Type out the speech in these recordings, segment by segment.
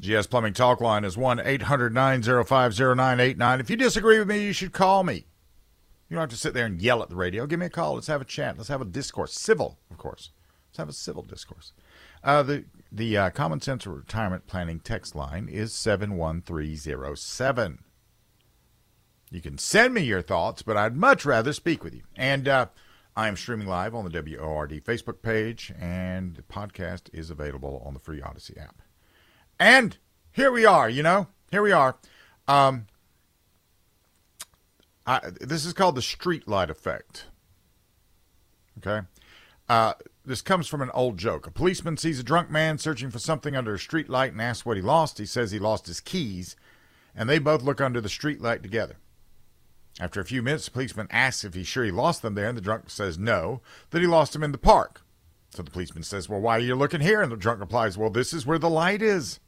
GS Plumbing Talk Line is 1 800 905 0989. If you disagree with me, you should call me. You don't have to sit there and yell at the radio. Give me a call. Let's have a chat. Let's have a discourse. Civil, of course. Let's have a civil discourse. Uh, the the uh, Common Sense Retirement Planning text line is 71307. You can send me your thoughts, but I'd much rather speak with you. And uh, I am streaming live on the WORD Facebook page, and the podcast is available on the free Audacy app. And here we are, you know, here we are. Um, I, this is called the street light effect. Okay. Uh, this comes from an old joke. A policeman sees a drunk man searching for something under a street light and asks what he lost. He says he lost his keys, and they both look under the street light together. After a few minutes, the policeman asks if he's sure he lost them there, and the drunk says no, that he lost them in the park. So the policeman says, Well, why are you looking here? And the drunk replies, Well, this is where the light is.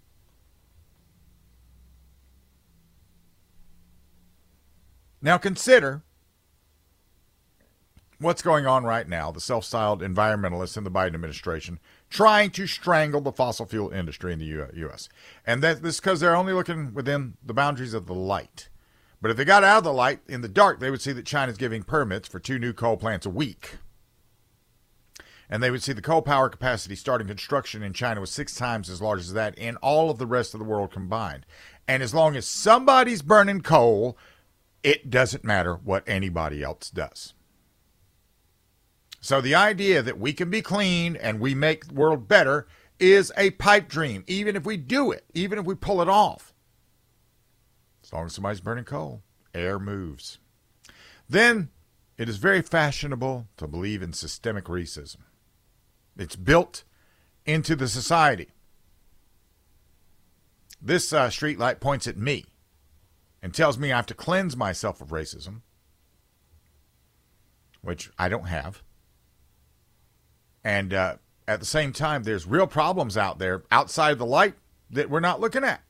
Now consider what's going on right now. The self styled environmentalists in the Biden administration trying to strangle the fossil fuel industry in the U.S. And that, this because they're only looking within the boundaries of the light. But if they got out of the light in the dark, they would see that China's giving permits for two new coal plants a week. And they would see the coal power capacity starting construction in China was six times as large as that in all of the rest of the world combined. And as long as somebody's burning coal, it doesn't matter what anybody else does. So the idea that we can be clean and we make the world better is a pipe dream, even if we do it, even if we pull it off. As long as somebody's burning coal, air moves. Then it is very fashionable to believe in systemic racism. It's built into the society. This uh, street light points at me and tells me I have to cleanse myself of racism, which I don't have. And uh, at the same time, there's real problems out there outside the light that we're not looking at.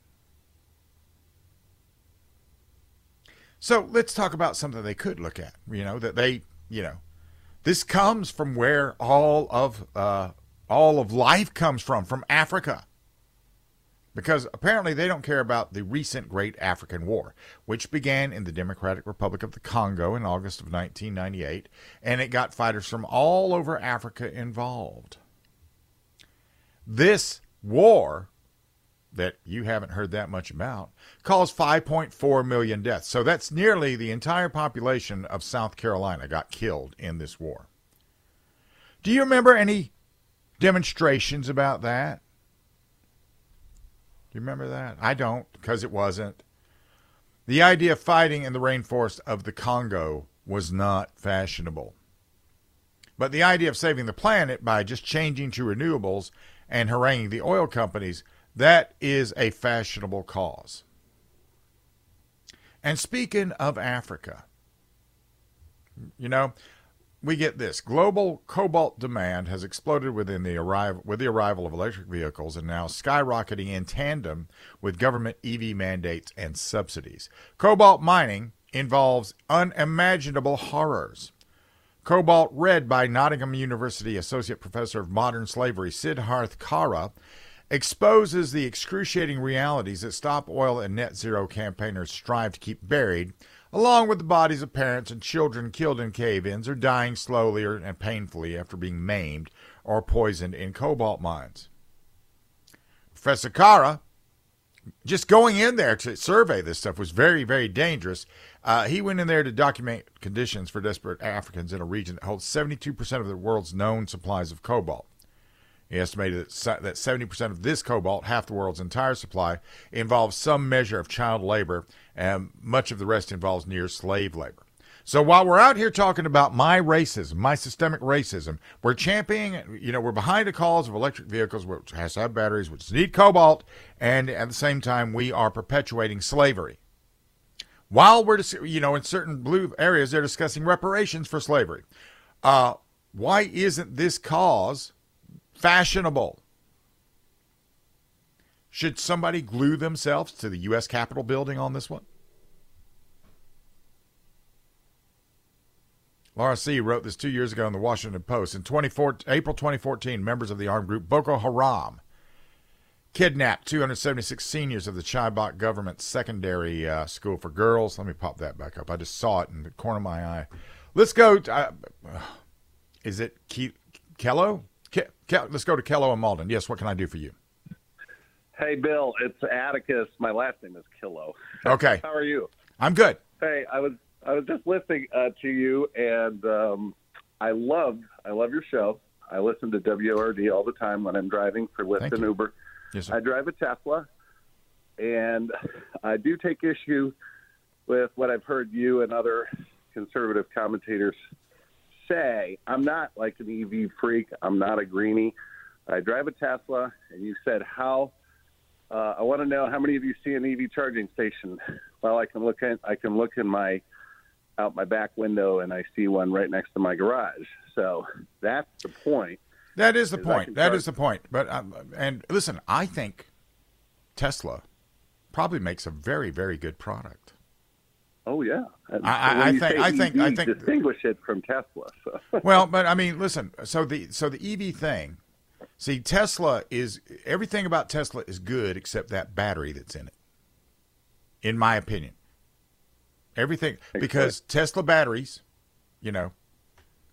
So let's talk about something they could look at. You know that they, you know, this comes from where all of uh, all of life comes from, from Africa because apparently they don't care about the recent Great African War, which began in the Democratic Republic of the Congo in August of 1998, and it got fighters from all over Africa involved. This war that you haven't heard that much about caused 5.4 million deaths. So that's nearly the entire population of South Carolina got killed in this war. Do you remember any demonstrations about that? Do you remember that? I don't, because it wasn't. The idea of fighting in the rainforest of the Congo was not fashionable. But the idea of saving the planet by just changing to renewables and haranguing the oil companies, that is a fashionable cause. And speaking of Africa, you know, we get this global cobalt demand has exploded within the arrival with the arrival of electric vehicles and now skyrocketing in tandem with government EV mandates and subsidies. Cobalt mining involves unimaginable horrors. Cobalt Red by Nottingham University Associate Professor of Modern Slavery Siddharth Kara exposes the excruciating realities that stop oil and net zero campaigners strive to keep buried along with the bodies of parents and children killed in cave ins or dying slowly or, and painfully after being maimed or poisoned in cobalt mines. Professor Kara, just going in there to survey this stuff was very, very dangerous. Uh, he went in there to document conditions for desperate Africans in a region that holds 72% of the world's known supplies of cobalt. He estimated that 70% of this cobalt, half the world's entire supply, involves some measure of child labor, and much of the rest involves near slave labor. So while we're out here talking about my racism, my systemic racism, we're championing, you know, we're behind the cause of electric vehicles, which has to have batteries, which need cobalt, and at the same time, we are perpetuating slavery. While we're, you know, in certain blue areas, they're discussing reparations for slavery. Uh, why isn't this cause fashionable. Should somebody glue themselves to the U.S. Capitol building on this one? Laura C. wrote this two years ago in the Washington Post. In April 2014, members of the armed group Boko Haram kidnapped 276 seniors of the Chibok Government Secondary uh, School for Girls. Let me pop that back up. I just saw it in the corner of my eye. Let's go. To, uh, is it Ke- Kello? Ke- Ke- let's go to Kello and Mauldin. Yes, what can I do for you? Hey, Bill, it's Atticus. My last name is Killo. Okay. How are you? I'm good. Hey, I was I was just listening uh, to you, and um, I love I love your show. I listen to WRD all the time when I'm driving for Lyft Thank and you. Uber. Yes, I drive a Tesla, and I do take issue with what I've heard you and other conservative commentators say. I'm not like an EV freak. I'm not a greenie. I drive a Tesla, and you said how. Uh, I want to know how many of you see an EV charging station. Well, I can look in, I can look in my out my back window, and I see one right next to my garage. So that's the point. That is the Is point. That is the point. But um, and listen, I think Tesla probably makes a very, very good product. Oh yeah, I- I- when I think- I think- I think- distinguish it from Tesla. So. Well, but I mean, listen. So the so the EV thing. See, Tesla is everything about Tesla is good except that battery that's in it. In my opinion, everything because Tesla batteries, you know,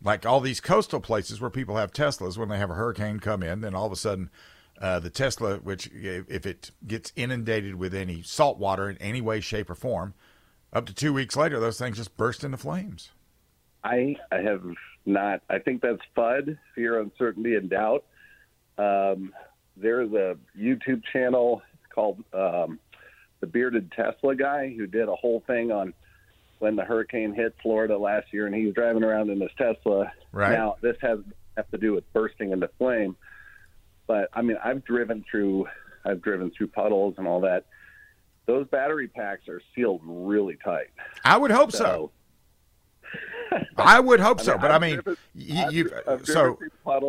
like all these coastal places where people have Teslas, when they have a hurricane come in, then all of a sudden, uh, the Tesla, which if it gets inundated with any salt water in any way, shape, or form, up to two weeks later, those things just burst into flames. I I have not. I think that's FUD, fear, uncertainty, and doubt. Um, there's a YouTube channel called um, the Bearded Tesla Guy who did a whole thing on when the hurricane hit Florida last year, and he was driving around in his Tesla. Right. Now this has have to do with bursting into flame, but I mean I've driven through I've driven through puddles and all that. Those battery packs are sealed really tight. I would hope so. So I would hope so, mean, but I mean, driven- you, I've I've so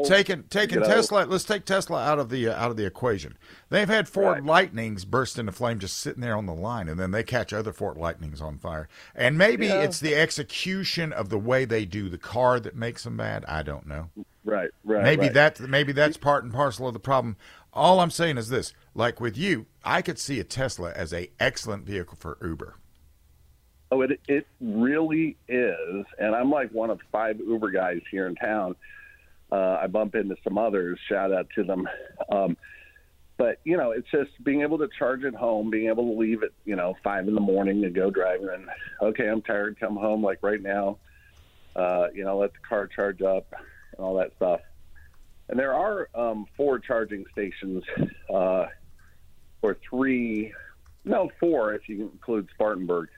taking taking you know. Tesla. Let's take Tesla out of the uh, out of the equation. They've had Ford Right. Lightnings burst into flame just sitting there on the line, and then they catch other Ford Lightnings on fire. And maybe Yeah. it's the execution of the way they do the car that makes them bad. I don't know. Right, right. maybe right. that maybe that's part and parcel of the problem. All I'm saying is this: like with you, I could see a Tesla as a excellent vehicle for Uber. Oh, it it really is, and I'm like one of five Uber guys here in town. Uh, I bump into some others. Shout out to them. Um, but you know, it's just being able to charge at home, being able to leave at you know five in the morning to go driving. And okay, I'm tired. Come home like right now. Uh, you know, let the car charge up and all that stuff. And there are um, four charging stations, uh, or three, no, four if you include Spartanburg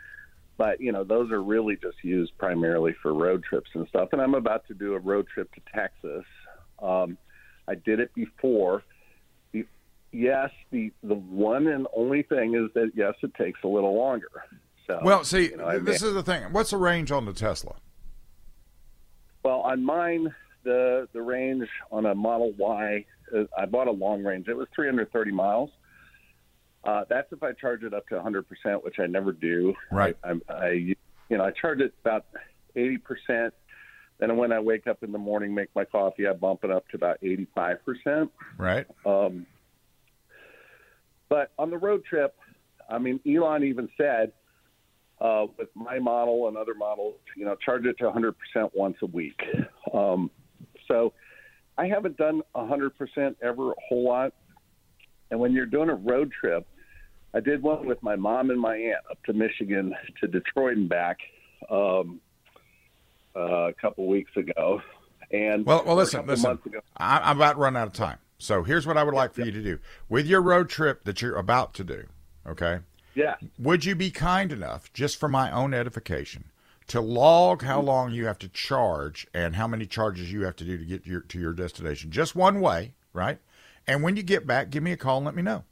but you know those are really just used primarily for road trips and stuff. And i'm about to do a road trip to texas. Um, i did it before. The, yes the the one and only thing is that yes it takes a little longer. So Well, see, you know, I this is the thing. What's the range on the Tesla? well on mine the the range on a model y uh, bought a long range. It was 330 miles uh, that's if I charge it up to 100%, which I never do. Right. I, I, I you know, I charge it about 80%. Then when I wake up in the morning, make my coffee, I bump it up to about 85%. Right. Um, but on the road trip, I mean, Elon even said uh, with my model and other models, you know, charge it to 100% once a week. Um, so I haven't done 100% ever a whole lot. And when you're doing a road trip, I did one with my mom and my aunt up to Michigan to Detroit and back um, uh, a couple weeks ago. And Well, well, listen, listen. I, I'm about to run out of time. So here's what I would like for you to do with your road trip that you're about to do. Okay. Yeah. Would you be kind enough, just for my own edification, to log how long you have to charge and how many charges you have to do to get your, to your destination? Just one way, right? And when you get back, give me a call and let me know.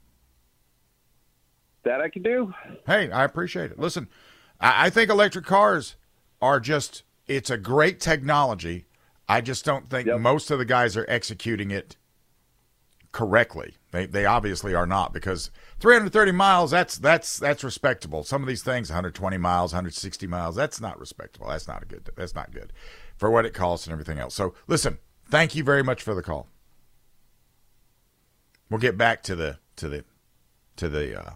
That I can do. Hey, I appreciate it. Listen, I, I think electric cars are just, it's a great technology. I just don't think Yep. most of the guys are executing it correctly. They, they obviously are not because 330 miles, that's, that's, that's respectable. Some of these things, 120 miles, 160 miles, that's not respectable. That's not a good, that's not good for what it costs and everything else. So listen, thank you very much for the call. We'll get back to the to the to the uh,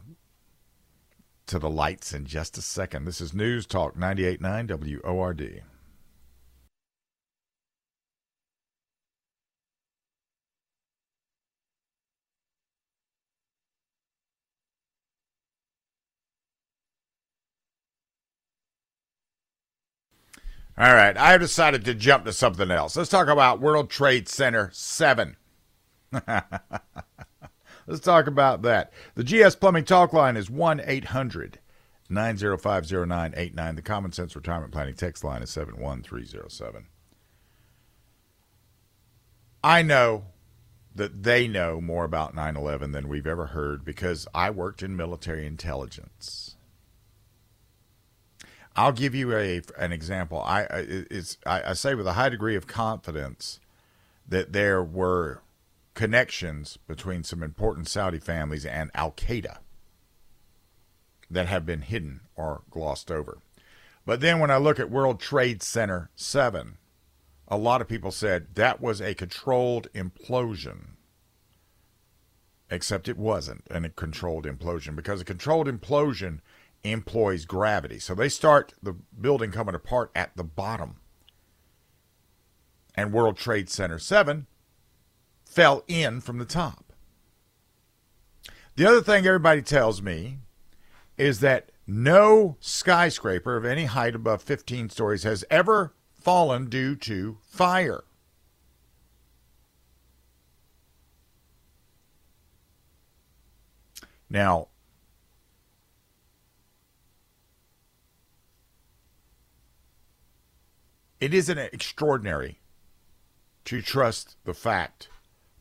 to the lights in just a second. This is News Talk 98.9 WORD. All right, I have decided to jump to something else. Let's talk about World Trade Center 7. Let's talk about that. The GS Plumbing Talk line is 1 800 905 0989. The Common Sense Retirement Planning text line is 71307. I know that they know more about 9 11 than we've ever heard because I worked in military intelligence. I'll give you a an example. I it's I, I say with a high degree of confidence that there were connections between some important Saudi families and Al Qaeda that have been hidden or glossed over. But then when I look at World Trade Center 7, a lot of people said that was a controlled implosion. Except it wasn't a controlled implosion because a controlled implosion employs gravity. So they start the building coming apart at the bottom. And World Trade Center 7 fell in from the top. The other thing everybody tells me is that no skyscraper of any height above 15 stories has ever fallen due to fire. Now, It isn't extraordinary to trust the fact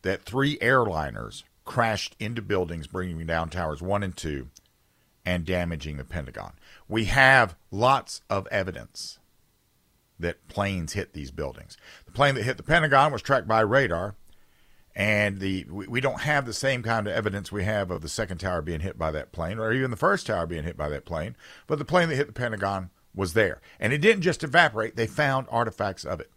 that three airliners crashed into buildings, bringing down towers one and two and damaging the Pentagon. We have lots of evidence that planes hit these buildings. The plane that hit the Pentagon was tracked by radar, and the we, we don't have the same kind of evidence we have of the second tower being hit by that plane, or even the first tower being hit by that plane. But the plane that hit the Pentagon was there. And it didn't just evaporate, they found artifacts of it.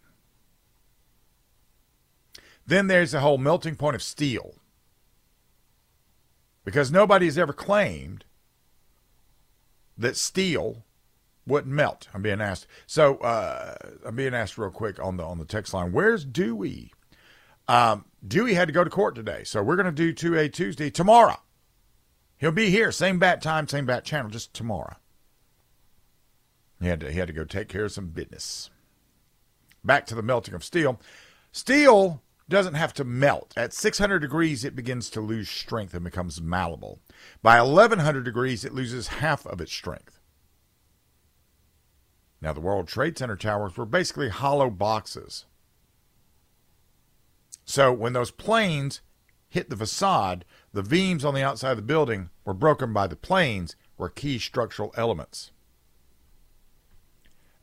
Then there's the whole melting point of steel. Because nobody has ever claimed that steel wouldn't melt. I'm being asked. So uh, I'm being asked real quick on the on the text line. Where's Dewey? Um, Dewey had to go to court today, so we're going to do 2A Tuesday tomorrow. He'll be here, same bat time, same bat channel, just tomorrow. He had to, he had to go take care of some business. Back to the melting of steel. Steel doesn't have to melt. At 600 degrees, it begins to lose strength and becomes malleable. By 1100 degrees, it loses half of its strength. Now, the World Trade Center towers were basically hollow boxes. So, when those planes hit the facade, the beams on the outside of the building were broken by the planes, were key structural elements.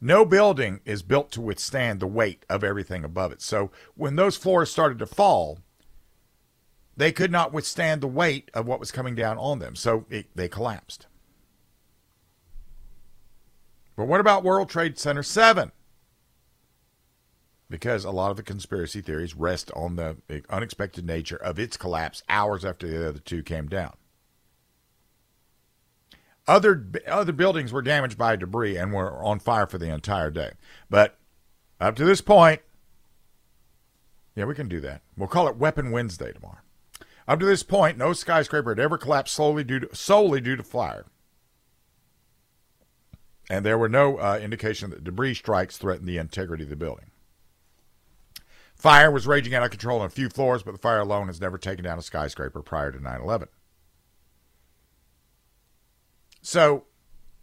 No building is built to withstand the weight of everything above it. So when those floors started to fall, they could not withstand the weight of what was coming down on them. So it, they collapsed. But what about World Trade Center 7? Because a lot of the conspiracy theories rest on the unexpected nature of its collapse hours after the other two came down. Other other buildings were damaged by debris and were on fire for the entire day. But up to this point, yeah, we can do that. We'll call it Weapon Wednesday tomorrow. Up to this point, no skyscraper had ever collapsed solely due to, solely due to fire. And there were no uh, indication that debris strikes threatened the integrity of the building. Fire was raging out of control on a few floors, but the fire alone has never taken down a skyscraper prior to 9 11. So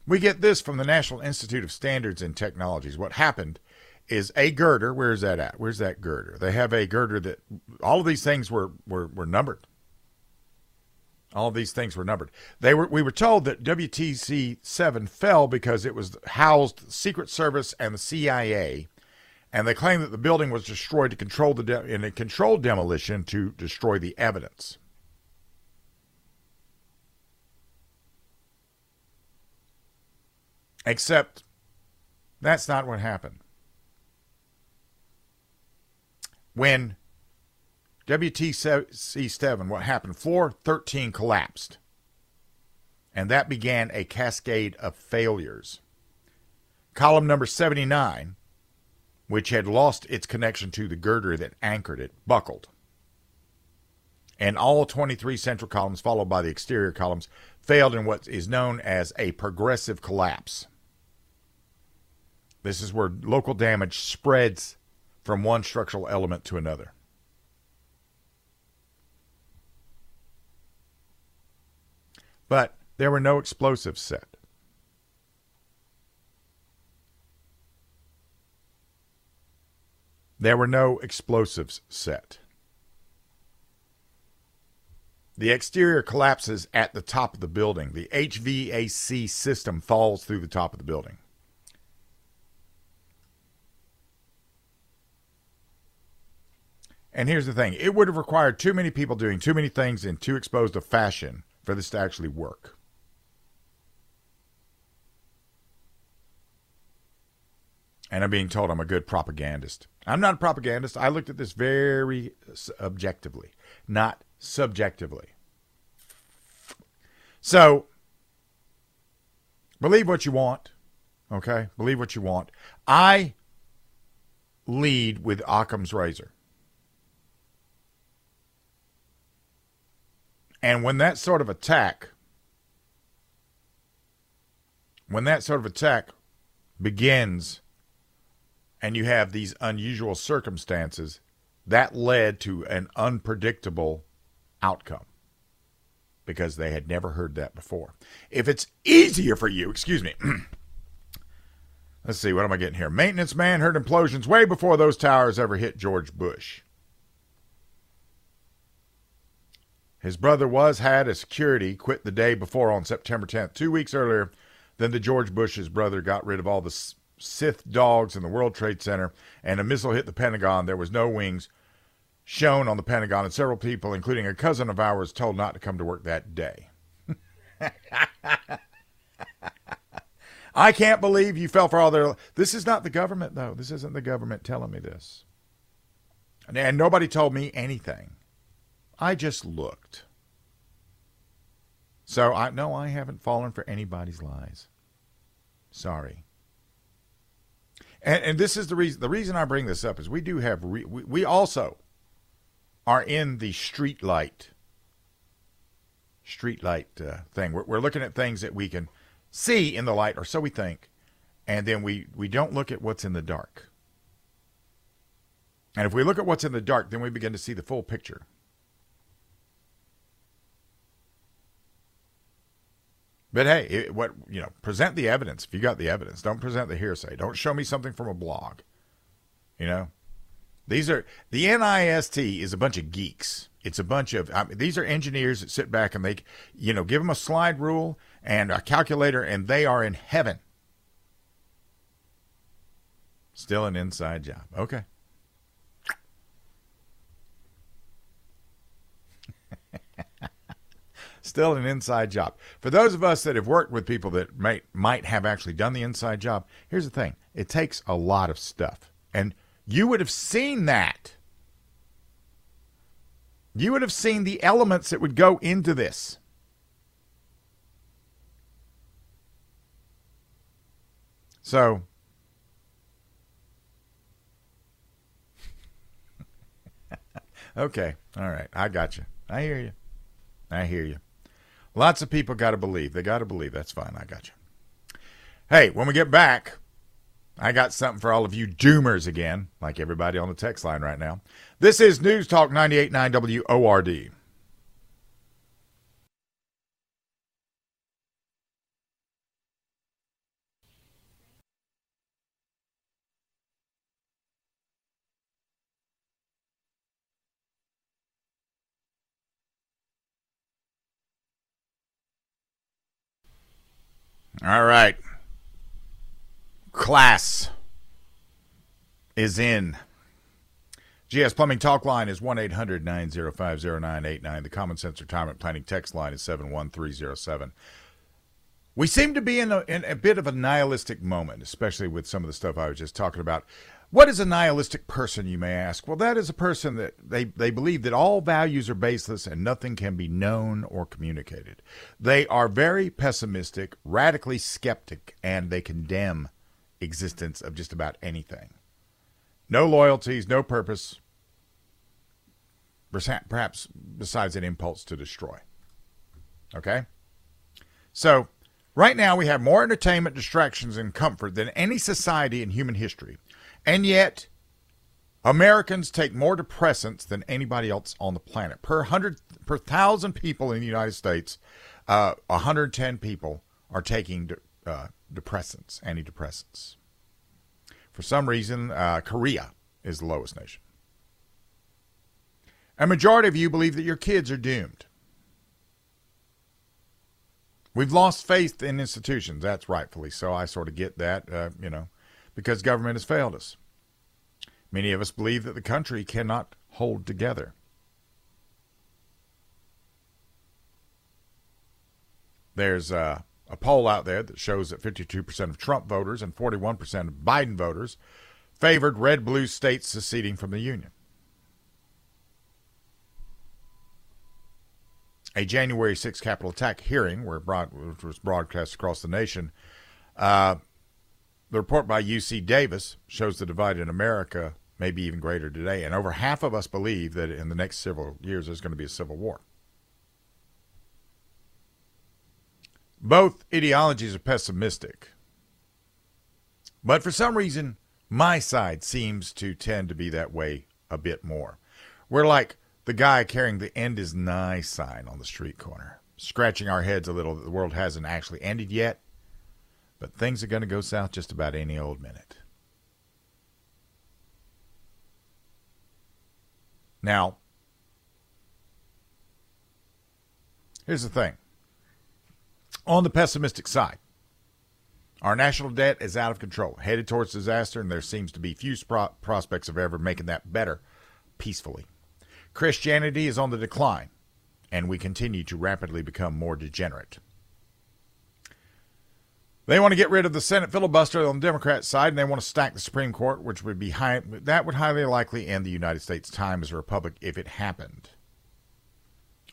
we get this from the National Institute of Standards and Technologies. What happened is a girder. Where's that at? Where's that girder? They have a girder that all of these things were were, were numbered. All of these things were numbered. They were we were told that WTC seven fell because it was housed the Secret Service and the CIA, and they claim that the building was destroyed to control the de- in a controlled demolition to destroy the evidence. Except that's not what happened. When WTC7, what happened? Floor 13 collapsed. And that began a cascade of failures. Column number 79, which had lost its connection to the girder that anchored it, buckled. And all 23 central columns, followed by the exterior columns, failed in what is known as a progressive collapse. This is where local damage spreads from one structural element to another. But there were no explosives set. There were no explosives set. The exterior collapses at the top of the building. The HVAC system falls through the top of the building. And here's the thing it would have required too many people doing too many things in too exposed a fashion for this to actually work. And I'm being told I'm a good propagandist. I'm not a propagandist. I looked at this very objectively, not subjectively. So, believe what you want. Okay? Believe what you want. I lead with Occam's razor. And when that sort of attack, when that sort of attack begins and you have these unusual circumstances, that led to an unpredictable outcome because they had never heard that before. If it's easier for you, excuse me. Let's see, what am I getting here? Maintenance man heard implosions way before those towers ever hit George Bush. His brother was had as security quit the day before on September 10th, two weeks earlier than the George Bush's brother got rid of all the Sith dogs in the World Trade Center and a missile hit the Pentagon. There was no wings shown on the Pentagon, and several people, including a cousin of ours, told not to come to work that day. I can't believe you fell for all their. This is not the government, though. This isn't the government telling me this. And nobody told me anything. I just looked. So I no, I haven't fallen for anybody's lies. Sorry. And, and this is the reason. The reason I bring this up is we do have re, we, we also are in the street light street light uh, thing. We're, we're looking at things that we can see in the light, or so we think, and then we we don't look at what's in the dark. And if we look at what's in the dark, then we begin to see the full picture. But hey, it, what you know, present the evidence if you got the evidence. Don't present the hearsay. Don't show me something from a blog. You know, these are the NIST is a bunch of geeks. It's a bunch of I mean, these are engineers that sit back and they, you know, give them a slide rule and a calculator, and they are in heaven. Still an inside job. Okay. Still an inside job. For those of us that have worked with people that might might have actually done the inside job, here's the thing. It takes a lot of stuff. And you would have seen that. You would have seen the elements that would go into this. So, okay, all right, I got you. I hear you. I hear you. Lots of people got to believe. They got to believe. That's fine. I got you. Hey, when we get back, I got something for all of you doomers again, like everybody on the text line right now. This is News Talk 98.9 WORD. All right. Class is in. GS Plumbing Talk Line is 1 800 905 0989. The Common Sense Retirement Planning text line is 71307. We seem to be in a, in a bit of a nihilistic moment, especially with some of the stuff I was just talking about. What is a nihilistic person, you may ask? Well, that is a person that they, they believe that all values are baseless and nothing can be known or communicated. They are very pessimistic, radically skeptic, and they condemn existence of just about anything. No loyalties, no purpose, perhaps besides an impulse to destroy. Okay? So, right now we have more entertainment, distractions, and comfort than any society in human history. And yet, Americans take more depressants than anybody else on the planet. Per hundred per thousand people in the United States, uh, 110 people are taking de- uh, depressants, antidepressants. For some reason, uh, Korea is the lowest nation. A majority of you believe that your kids are doomed. We've lost faith in institutions. That's rightfully so. I sort of get that, uh, you know because government has failed us. Many of us believe that the country cannot hold together. There's a, a poll out there that shows that 52% of Trump voters and 41% of Biden voters favored red blue states seceding from the Union. A January 6 Capitol attack hearing, where broad, which was broadcast across the nation, uh, the report by UC Davis shows the divide in America may be even greater today, and over half of us believe that in the next several years there's going to be a civil war. Both ideologies are pessimistic, but for some reason, my side seems to tend to be that way a bit more. We're like the guy carrying the end is nigh sign on the street corner, scratching our heads a little that the world hasn't actually ended yet but things are going to go south just about any old minute. Now, here's the thing. On the pessimistic side, our national debt is out of control, headed towards disaster, and there seems to be few pro- prospects of ever making that better peacefully. Christianity is on the decline, and we continue to rapidly become more degenerate. They want to get rid of the Senate filibuster on the Democrat side, and they want to stack the Supreme Court, which would be high, that would highly likely end the United States' time as a republic if it happened.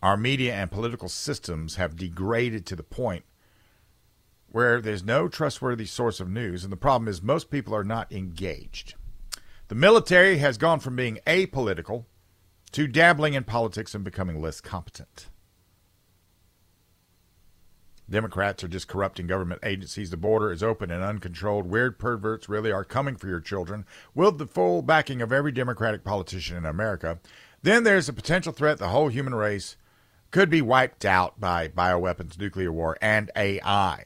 Our media and political systems have degraded to the point where there's no trustworthy source of news, and the problem is most people are not engaged. The military has gone from being apolitical to dabbling in politics and becoming less competent. Democrats are just corrupting government agencies. The border is open and uncontrolled. Weird perverts really are coming for your children with the full backing of every Democratic politician in America. Then there's a potential threat the whole human race could be wiped out by bioweapons, nuclear war, and AI.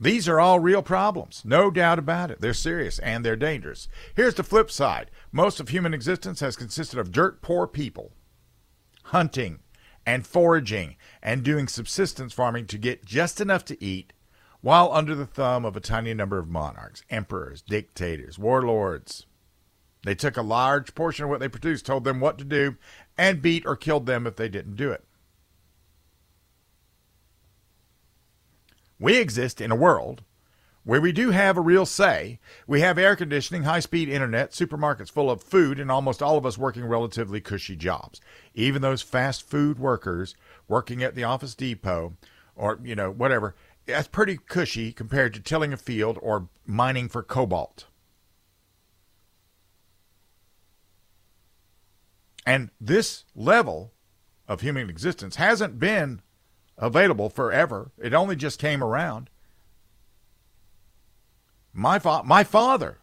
These are all real problems, no doubt about it. They're serious and they're dangerous. Here's the flip side most of human existence has consisted of dirt poor people hunting, and foraging and doing subsistence farming to get just enough to eat while under the thumb of a tiny number of monarchs, emperors, dictators, warlords. They took a large portion of what they produced, told them what to do, and beat or killed them if they didn't do it. We exist in a world where we do have a real say. We have air conditioning, high speed internet, supermarkets full of food, and almost all of us working relatively cushy jobs. Even those fast food workers working at the Office Depot or, you know, whatever, that's pretty cushy compared to tilling a field or mining for cobalt. And this level of human existence hasn't been available forever. It only just came around. My, fa- my father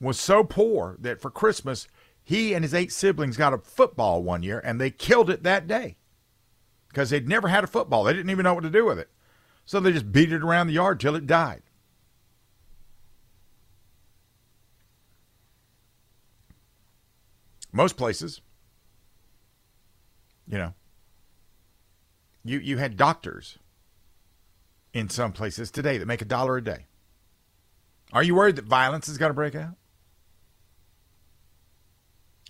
was so poor that for Christmas, he and his eight siblings got a football one year and they killed it that day because they'd never had a football. They didn't even know what to do with it. So they just beat it around the yard till it died. Most places, you know, you, you had doctors in some places today that make a dollar a day. Are you worried that violence is going to break out?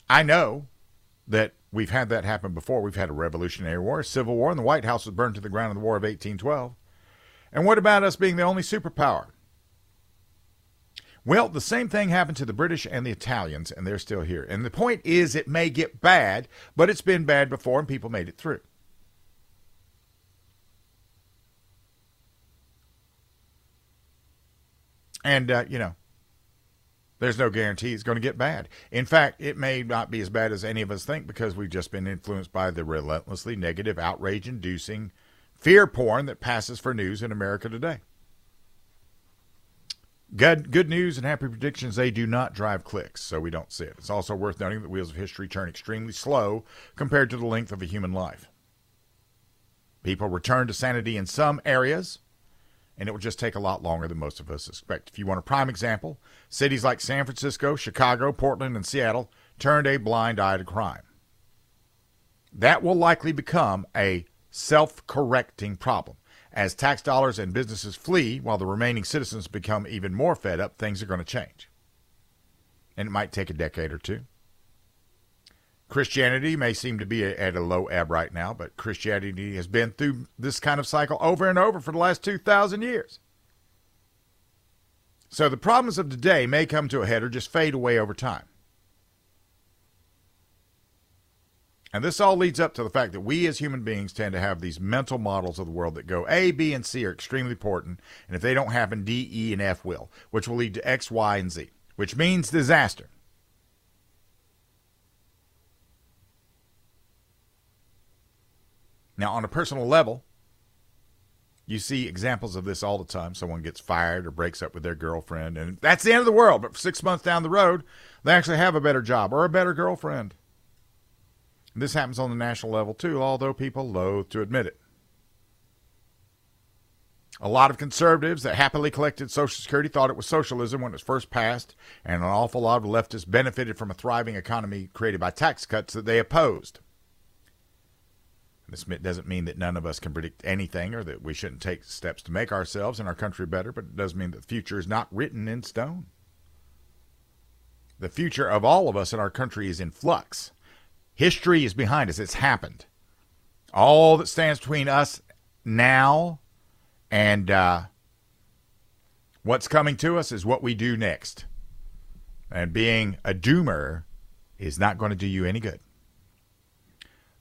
I know that we've had that happen before. We've had a Revolutionary War, a Civil War, and the White House was burned to the ground in the War of 1812. And what about us being the only superpower? Well, the same thing happened to the British and the Italians, and they're still here. And the point is, it may get bad, but it's been bad before, and people made it through. And, uh, you know, there's no guarantee it's going to get bad. In fact, it may not be as bad as any of us think because we've just been influenced by the relentlessly negative, outrage inducing fear porn that passes for news in America today. Good, good news and happy predictions, they do not drive clicks, so we don't see it. It's also worth noting that wheels of history turn extremely slow compared to the length of a human life. People return to sanity in some areas, and it will just take a lot longer than most of us expect. If you want a prime example, cities like San Francisco, Chicago, Portland, and Seattle turned a blind eye to crime. That will likely become a self correcting problem. As tax dollars and businesses flee while the remaining citizens become even more fed up, things are going to change. And it might take a decade or two. Christianity may seem to be at a low ebb right now, but Christianity has been through this kind of cycle over and over for the last 2,000 years. So the problems of today may come to a head or just fade away over time. And this all leads up to the fact that we as human beings tend to have these mental models of the world that go A, B, and C are extremely important. And if they don't happen, D, E, and F will, which will lead to X, Y, and Z, which means disaster. Now, on a personal level, you see examples of this all the time. Someone gets fired or breaks up with their girlfriend, and that's the end of the world. But six months down the road, they actually have a better job or a better girlfriend. This happens on the national level too, although people loathe to admit it. A lot of conservatives that happily collected Social Security thought it was socialism when it was first passed, and an awful lot of leftists benefited from a thriving economy created by tax cuts that they opposed. This doesn't mean that none of us can predict anything or that we shouldn't take steps to make ourselves and our country better, but it does mean that the future is not written in stone. The future of all of us in our country is in flux. History is behind us, it's happened. All that stands between us now and uh, what's coming to us is what we do next. And being a doomer is not going to do you any good.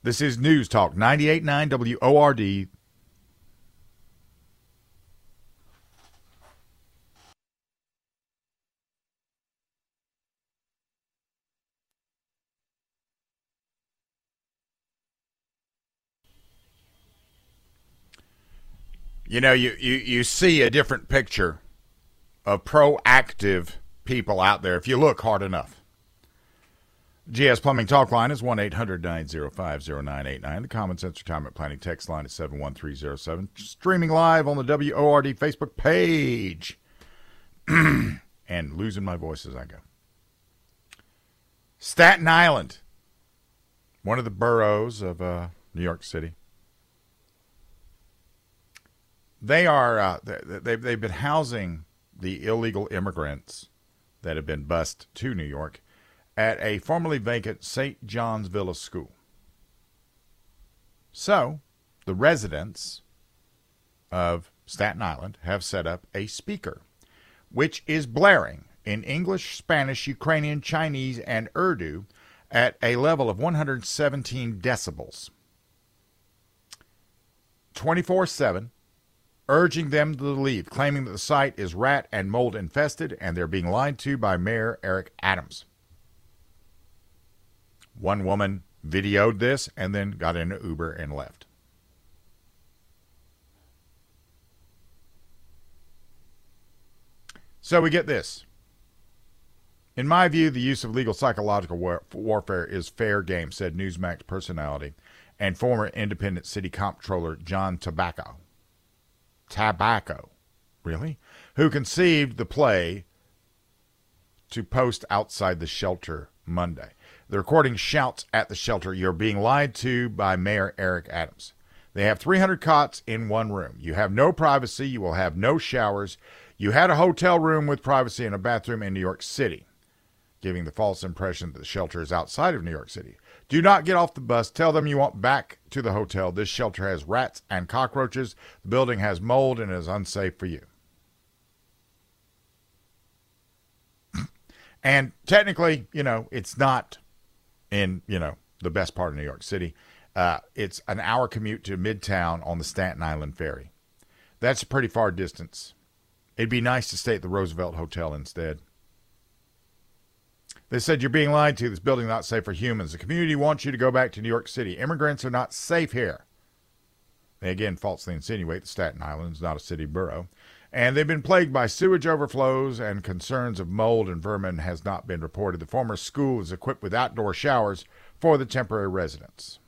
This is News Talk 989 WORD. You know, you, you, you see a different picture of proactive people out there if you look hard enough. GS Plumbing Talk Line is 1 800 905 0989. The Common Sense Retirement Planning text line is 71307. Streaming live on the WORD Facebook page. and losing my voice as I go. Staten Island, one of the boroughs of uh, New York City. They are, uh, they've, they've been housing the illegal immigrants that have been bused to New York at a formerly vacant St. John's Villa school. So, the residents of Staten Island have set up a speaker, which is blaring in English, Spanish, Ukrainian, Chinese, and Urdu at a level of 117 decibels. 24 7, urging them to leave, claiming that the site is rat and mold infested and they're being lied to by Mayor Eric Adams. One woman videoed this and then got in an Uber and left. So we get this. In my view, the use of legal psychological war- warfare is fair game, said Newsmax personality and former independent city comptroller John Tabacco. Tobacco, really? Who conceived the play to post outside the shelter Monday. The recording shouts at the shelter, You're being lied to by Mayor Eric Adams. They have 300 cots in one room. You have no privacy. You will have no showers. You had a hotel room with privacy and a bathroom in New York City, giving the false impression that the shelter is outside of New York City. Do not get off the bus. Tell them you want back to the hotel. This shelter has rats and cockroaches. The building has mold and is unsafe for you. And technically, you know, it's not in, you know, the best part of New York City. Uh, it's an hour commute to Midtown on the Staten Island Ferry. That's a pretty far distance. It'd be nice to stay at the Roosevelt Hotel instead. They said you're being lied to. This building is not safe for humans. The community wants you to go back to New York City. Immigrants are not safe here. They again falsely insinuate that Staten Island is not a city borough. And they've been plagued by sewage overflows and concerns of mold and vermin has not been reported. The former school is equipped with outdoor showers for the temporary residents.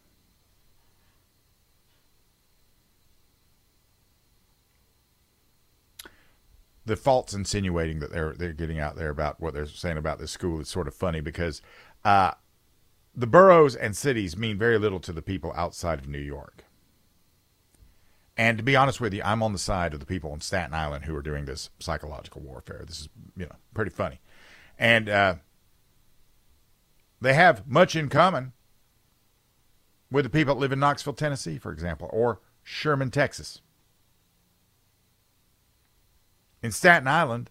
the false insinuating that they're they're getting out there about what they're saying about this school is sort of funny because uh, the boroughs and cities mean very little to the people outside of New York. And to be honest with you, I'm on the side of the people in Staten Island who are doing this psychological warfare. This is you know pretty funny, and uh, they have much in common with the people that live in Knoxville, Tennessee, for example, or Sherman, Texas. In Staten Island,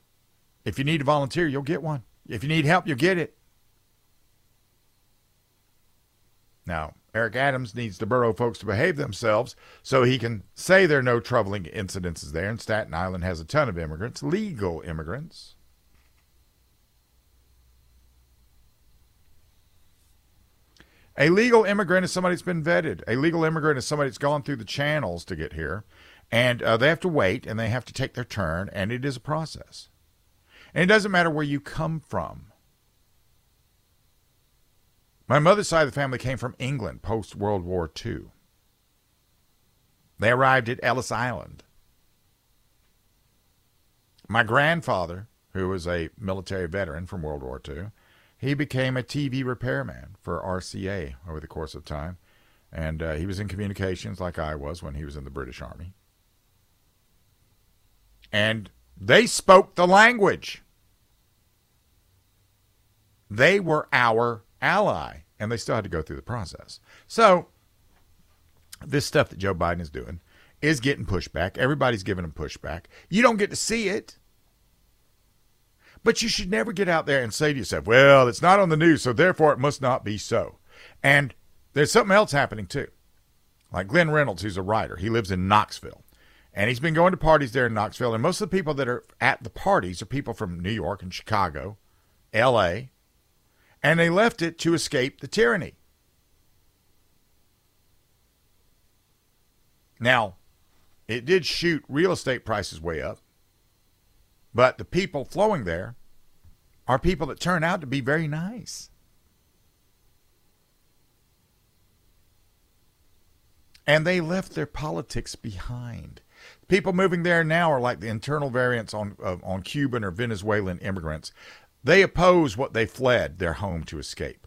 if you need a volunteer, you'll get one. If you need help, you'll get it. Now, Eric Adams needs the borough folks to behave themselves so he can say there are no troubling incidences there. And Staten Island has a ton of immigrants, legal immigrants. A legal immigrant is somebody that's been vetted. A legal immigrant is somebody that's gone through the channels to get here and uh, they have to wait and they have to take their turn, and it is a process. And it doesn't matter where you come from. My mother's side of the family came from England post World War II. They arrived at Ellis Island. My grandfather, who was a military veteran from World War II, he became a TV repairman for RCA over the course of time. And uh, he was in communications like I was when he was in the British Army and they spoke the language. They were our ally, and they still had to go through the process. So, this stuff that Joe Biden is doing is getting pushback. Everybody's giving him pushback. You don't get to see it. But you should never get out there and say to yourself, well, it's not on the news, so therefore it must not be so. And there's something else happening too. Like Glenn Reynolds, who's a writer, he lives in Knoxville. And he's been going to parties there in Knoxville. And most of the people that are at the parties are people from New York and Chicago, L.A., and they left it to escape the tyranny. Now, it did shoot real estate prices way up, but the people flowing there are people that turn out to be very nice. And they left their politics behind. People moving there now are like the internal variants on uh, on Cuban or Venezuelan immigrants. They oppose what they fled their home to escape.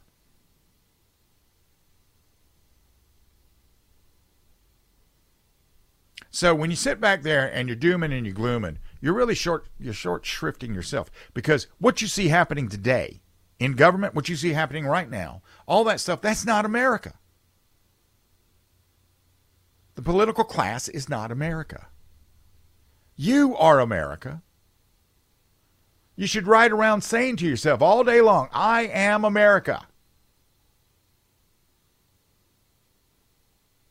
So when you sit back there and you're dooming and you're glooming, you're really short you're short shrifting yourself because what you see happening today in government, what you see happening right now, all that stuff, that's not America. The political class is not America. You are America. You should ride around saying to yourself all day long, I am America.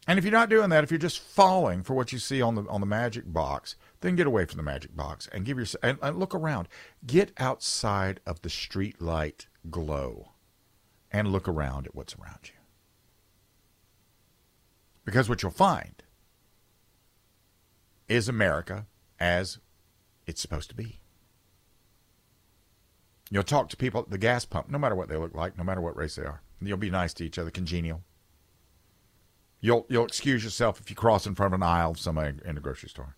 And if you're not doing that, if you're just falling for what you see on the on the magic box, then get away from the magic box and give yourself and, and look around. Get outside of the street light glow and look around at what's around you. Because what you'll find is America as it's supposed to be. You'll talk to people at the gas pump, no matter what they look like, no matter what race they are. You'll be nice to each other, congenial. You'll you'll excuse yourself if you cross in front of an aisle of somebody in a grocery store.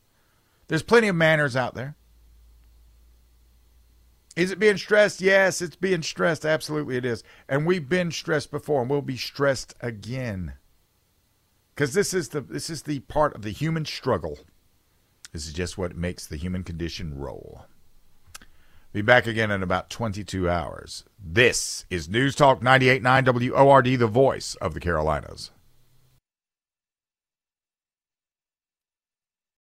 There's plenty of manners out there. Is it being stressed? Yes, it's being stressed. Absolutely, it is. And we've been stressed before, and we'll be stressed again. Because this is the this is the part of the human struggle this is just what makes the human condition roll. Be back again in about 22 hours. This is News Talk 98.9 WORD, the voice of the Carolinas.